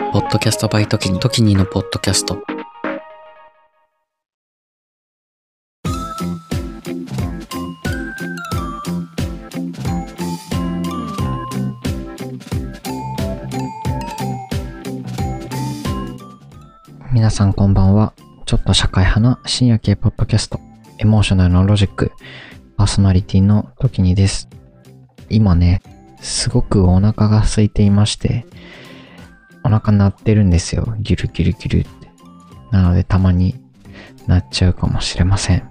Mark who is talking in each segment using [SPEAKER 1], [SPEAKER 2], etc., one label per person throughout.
[SPEAKER 1] ポッドキャストバイトキニ、トキニのポッドキャスト。
[SPEAKER 2] 皆さんこんばんは。ちょっと社会派な深夜系ポッドキャスト、エモーショナルのロジック、パーソナリティの時にです。今ね、すごくお腹が空いていまして、お腹鳴ってるんですよ。ギュルギュルギュルって。なのでたまになっちゃうかもしれません。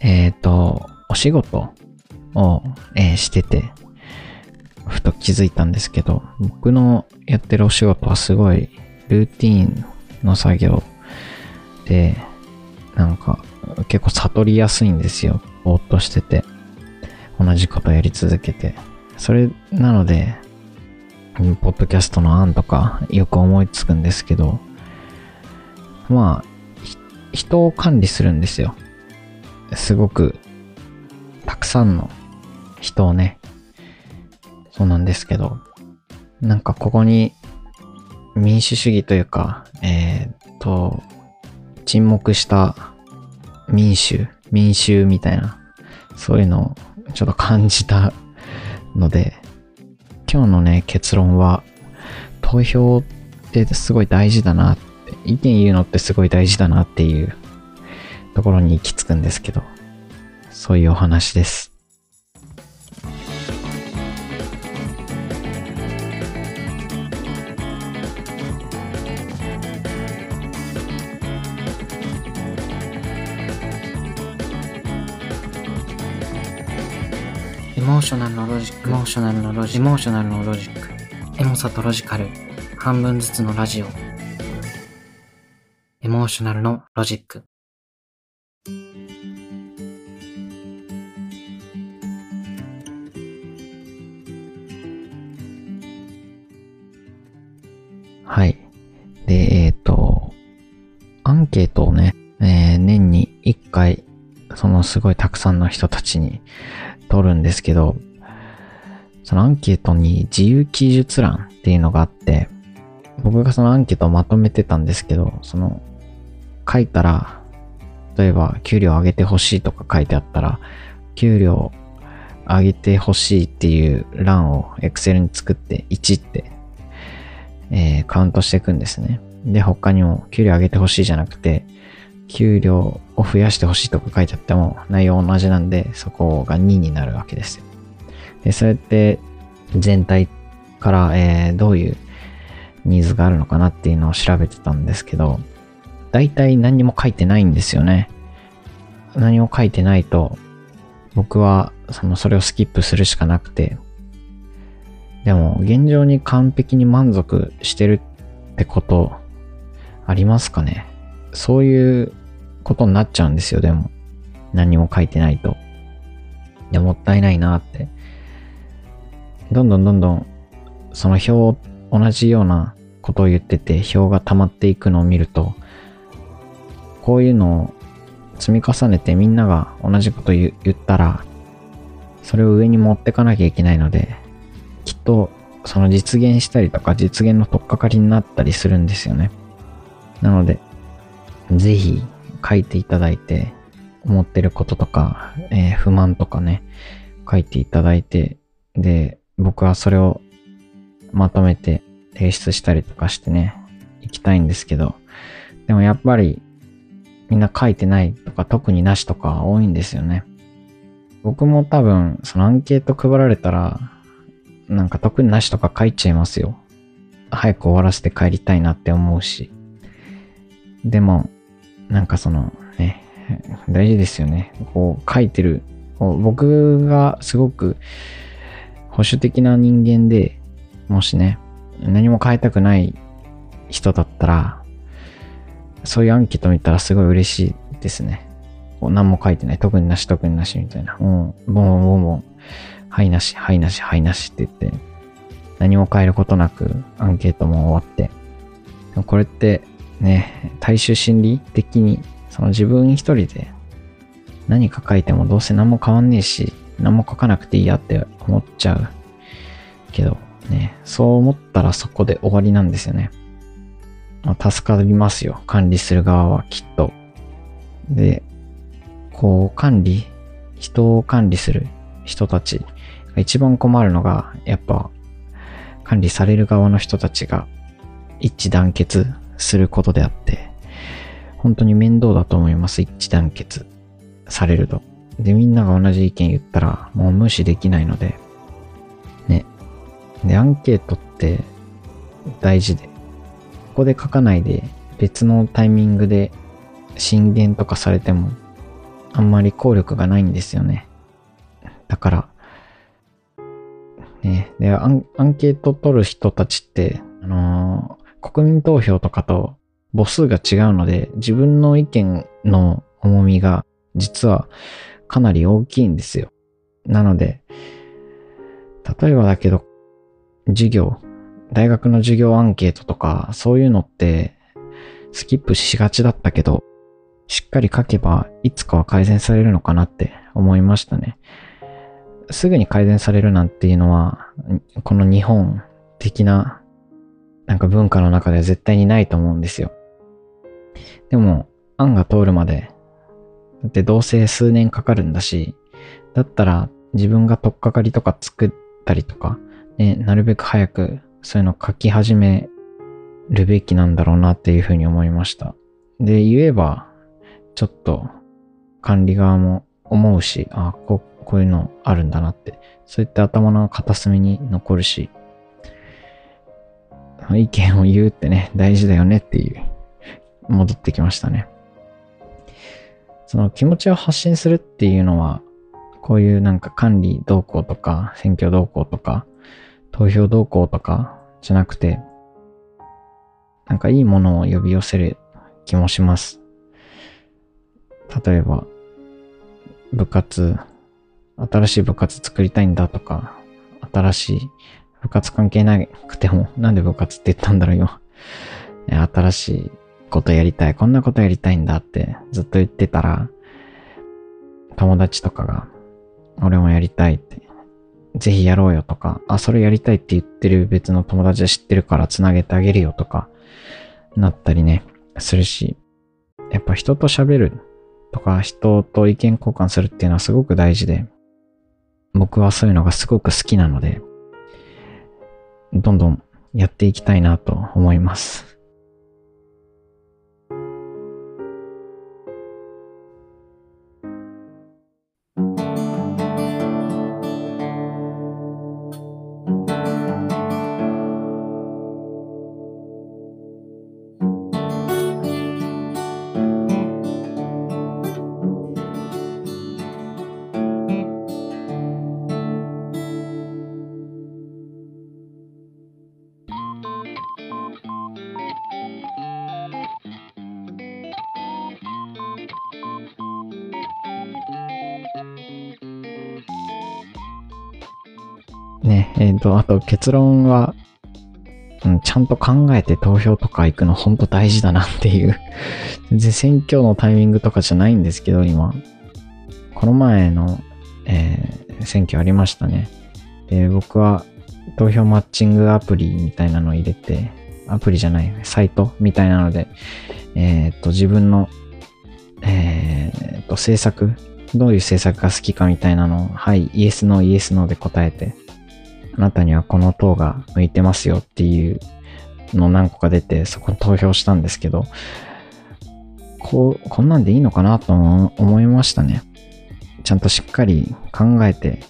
[SPEAKER 2] えっ、ー、と、お仕事を、えーしてて、ふと気づいたんですけど、僕のやってるお仕事はすごいルーティーンの作業で、なんか結構悟りやすいんですよ。ぼーっとしてて。同じことやり続けて。それなので、ポッドキャストの案とかよく思いつくんですけど、まあ、人を管理するんですよ。すごく、たくさんの人をね、そうなんですけど、なんかここに民主主義というか、えー、っと、沈黙した民主、民衆みたいな、そういうのをちょっと感じたので、今日のね、結論は、投票ってすごい大事だなって、意見言うのってすごい大事だなっていうところに行き着くんですけど、そういうお話です。
[SPEAKER 1] ーショナルのロジック、エモーショナルのロジック、エモーショナルのロジック。エモさとロジカル、半分ずつのラジオ。エモーショナルのロジック。
[SPEAKER 2] はい。で、えっ、と、アンケートをね、えー年に1回、そのすごいたくさんの人たちに取るんですけど、そのアンケートに自由記述欄っていうのがあって、僕がそのアンケートをまとめてたんですけど、その書いたら、例えば給料上げてほしいとか書いてあったら、給料上げてほしいっていう欄を Excel に作って1って、えーカウントしていくんですね。で、他にも給料上げてほしいじゃなくて、給料を増やしてほしいとか書いてあっても内容同じなんで、そこが2になるわけですよ。で、それって全体から、えーどういうニーズがあるのかなっていうのを調べてたんですけど、大体何にも書いてないんですよね。何も書いてないと、僕はそのそれをスキップするしかなくて、でも現状に完璧に満足してるってことありますかね？そういうことになっちゃうんですよ、でも。何も書いてないと。いや、もったいないなって。どんどんどんどん、その表、同じようなことを言ってて、表が溜まっていくのを見ると、こういうのを積み重ねてみんなが同じこと言言ったら、それを上に持ってかなきゃいけないので、きっとその実現したりとか実現の取っかかりになったりするんですよね。なので、ぜひ書いていただいて、思ってることとか、えー不満とかね、書いていただいて、で、僕はそれをまとめて提出したりとかしてね、行きたいんですけど、でもやっぱりみんな書いてないとか特になしとか多いんですよね。僕も多分そのアンケート配られたら、なんか特になしとか書いちゃいますよ。早く終わらせて帰りたいなって思うし。でも、なんかそのね、大事ですよね。こう書いてる。僕がすごく保守的な人間で、もしね、何も変えたくない人だったら、そういうアンケート見たらすごい嬉しいですね。こう何も書いてない。特になし、特になしみたいな。もう、ボンボンボンボン。はいなし、はいなし、はいなしって言って、何も変えることなくアンケートも終わって。これってね、大衆心理的に、その自分一人で何か書いてもどうせ何も変わんねえし、何も書かなくていいやって思っちゃう。けど、ね、そう思ったらそこで終わりなんですよね。まあ、助かりますよ。管理する側はきっと。で、こう管理、人を管理する人たちが一番困るのが、やっぱ管理される側の人たちが一致団結することであって、本当に面倒だと思います。一致団結されると。で、みんなが同じ意見言ったらもう無視できないので、ね。で、アンケートって大事で、ここで書かないで別のタイミングで進言とかされてもあんまり効力がないんですよね。だから、ね、で、アンアンケート取る人たちって、あのー国民投票とかと母数が違うので、自分の意見の重みが実はかなり大きいんですよ。なので、例えばだけど、授業、大学の授業アンケートとか、そういうのって、スキップしがちだったけど、しっかり書けば、いつかは改善されるのかなって思いましたね。すぐに改善されるなんていうのは、この日本的な、なんか文化の中で絶対にないと思うんですよ。でも、案が通るまで、だってどうせ数年かかるんだし、だったら自分が取っかかりとか作ったりとか、ね、なるべく早くそういうの書き始めるべきなんだろうなっていうふうに思いました。で、言えば、ちょっと管理側も思うし、あこう、こういうのあるんだなって、そういった頭の片隅に残るし、意見を言うってね、大事だよねっていう、戻ってきましたね。その気持ちを発信するっていうのは、こういうなんか管理動向とか、選挙動向とか、投票動向とかじゃなくて、なんかいいものを呼び寄せる気もします。例えば、部活、新しい部活作りたいんだとか、新しい部活関係なくても、なんで部活って言ったんだろうよ。新しいことやりたい、こんなことやりたいんだってずっと言ってたら、友達とかが、俺もやりたいって、ぜひやろうよとか、あ、それやりたいって言ってる別の友達は知ってるから繋げてあげるよとか、なったりね、するし、やっぱ人と喋るとか、人と意見交換するっていうのはすごく大事で、僕はそういうのがすごく好きなので、どんどんやっていきたいなと思います。えっ、と、あと結論は、うん、ちゃんと考えて投票とか行くの本当大事だなっていう。全然選挙のタイミングとかじゃないんですけど、今。この前の、えー選挙ありましたね。で、僕は投票マッチングアプリみたいなのを入れて、アプリじゃない、サイトみたいなので、えっ、と、自分の、えっ、と、政策、どういう政策が好きかみたいなのを、はい、イエスノー、イエスノーで答えて、あなたにはこの党が向いてますよっていうの何個か出て、そこに投票したんですけど、こう、こんなんでいいのかなと思いましたね。ちゃんとしっかり考えて、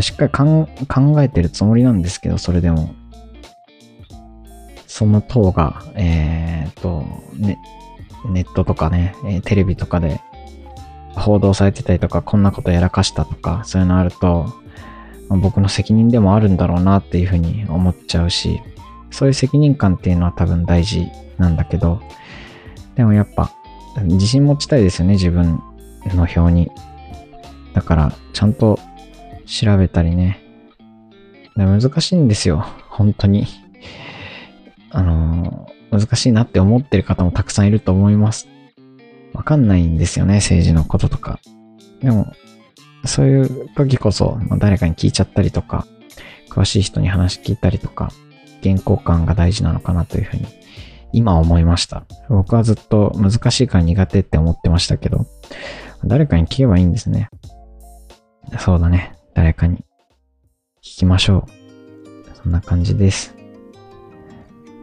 [SPEAKER 2] しっかり考えてるつもりなんですけど、それでも、その党が、えーっと、ね、ネットとかね、えテレビとかで報道されてたりとか、こんなことやらかしたとか、そういうのあると、僕の責任でもあるんだろうなっていうふうに思っちゃうし、そういう責任感っていうのは多分大事なんだけど、でもやっぱ、自信持ちたいですよね、自分の表に。だから、ちゃんと調べたりね。難しいんですよ、本当に。あの難しいなって思ってる方もたくさんいると思います。わかんないんですよね、政治のこととか。でも、そういう時こそ、まあ誰かに聞いちゃったりとか、詳しい人に話聞いたりとか、原稿感が大事なのかなというふうに、今思いました。僕はずっと難しいから苦手って思ってましたけど、誰かに聞けばいいんですね。そうだね。誰かに聞きましょう。そんな感じです。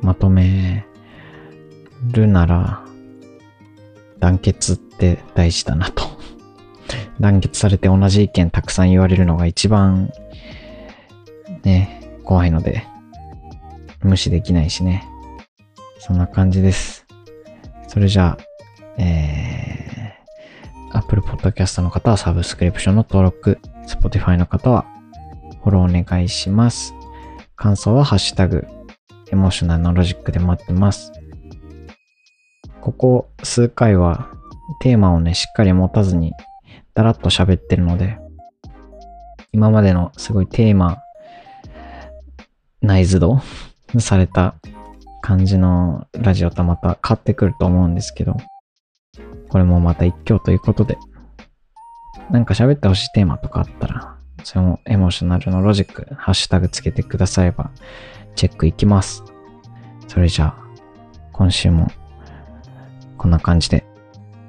[SPEAKER 2] まとめるなら、団結って大事だなと。団結されて同じ意見たくさん言われるのが一番、ね、怖いので、無視できないしね。そんな感じです。それじゃあ、えー、Apple Podcast の方はサブスクリプションの登録、Spotify の方はフォローお願いします。感想はハッシュタグ、エモーショナルのロジックで待ってます。ここ数回はテーマをね、しっかり持たずにだらっと喋ってるので、今までのすごいテーマ、内図度 された感じのラジオとまた変わってくると思うんですけど、これもまた一挙ということで、なんか喋ってほしいテーマとかあったら、それもエモーショナルのロジック、ハッシュタグつけてくだされば、チェックいきます。それじゃあ、今週も、こんな感じで、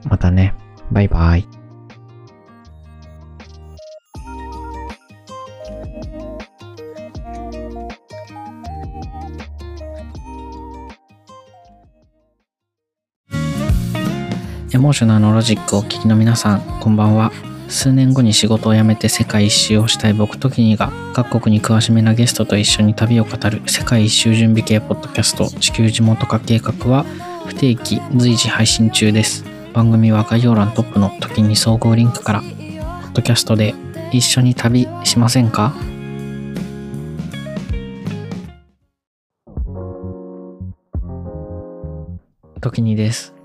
[SPEAKER 2] またね、バイバイ。
[SPEAKER 1] エモーショナルのロジックをお聞きの皆さん、こんばんは。数年後に仕事を辞めて世界一周をしたい僕とキニが各国に詳しめなゲストと一緒に旅を語る世界一周準備系ポッドキャスト地球地元化計画は不定期随時配信中です。番組は概要欄トップの時に総合リンクから、ポッドキャストで一緒に旅しませんか？時にです。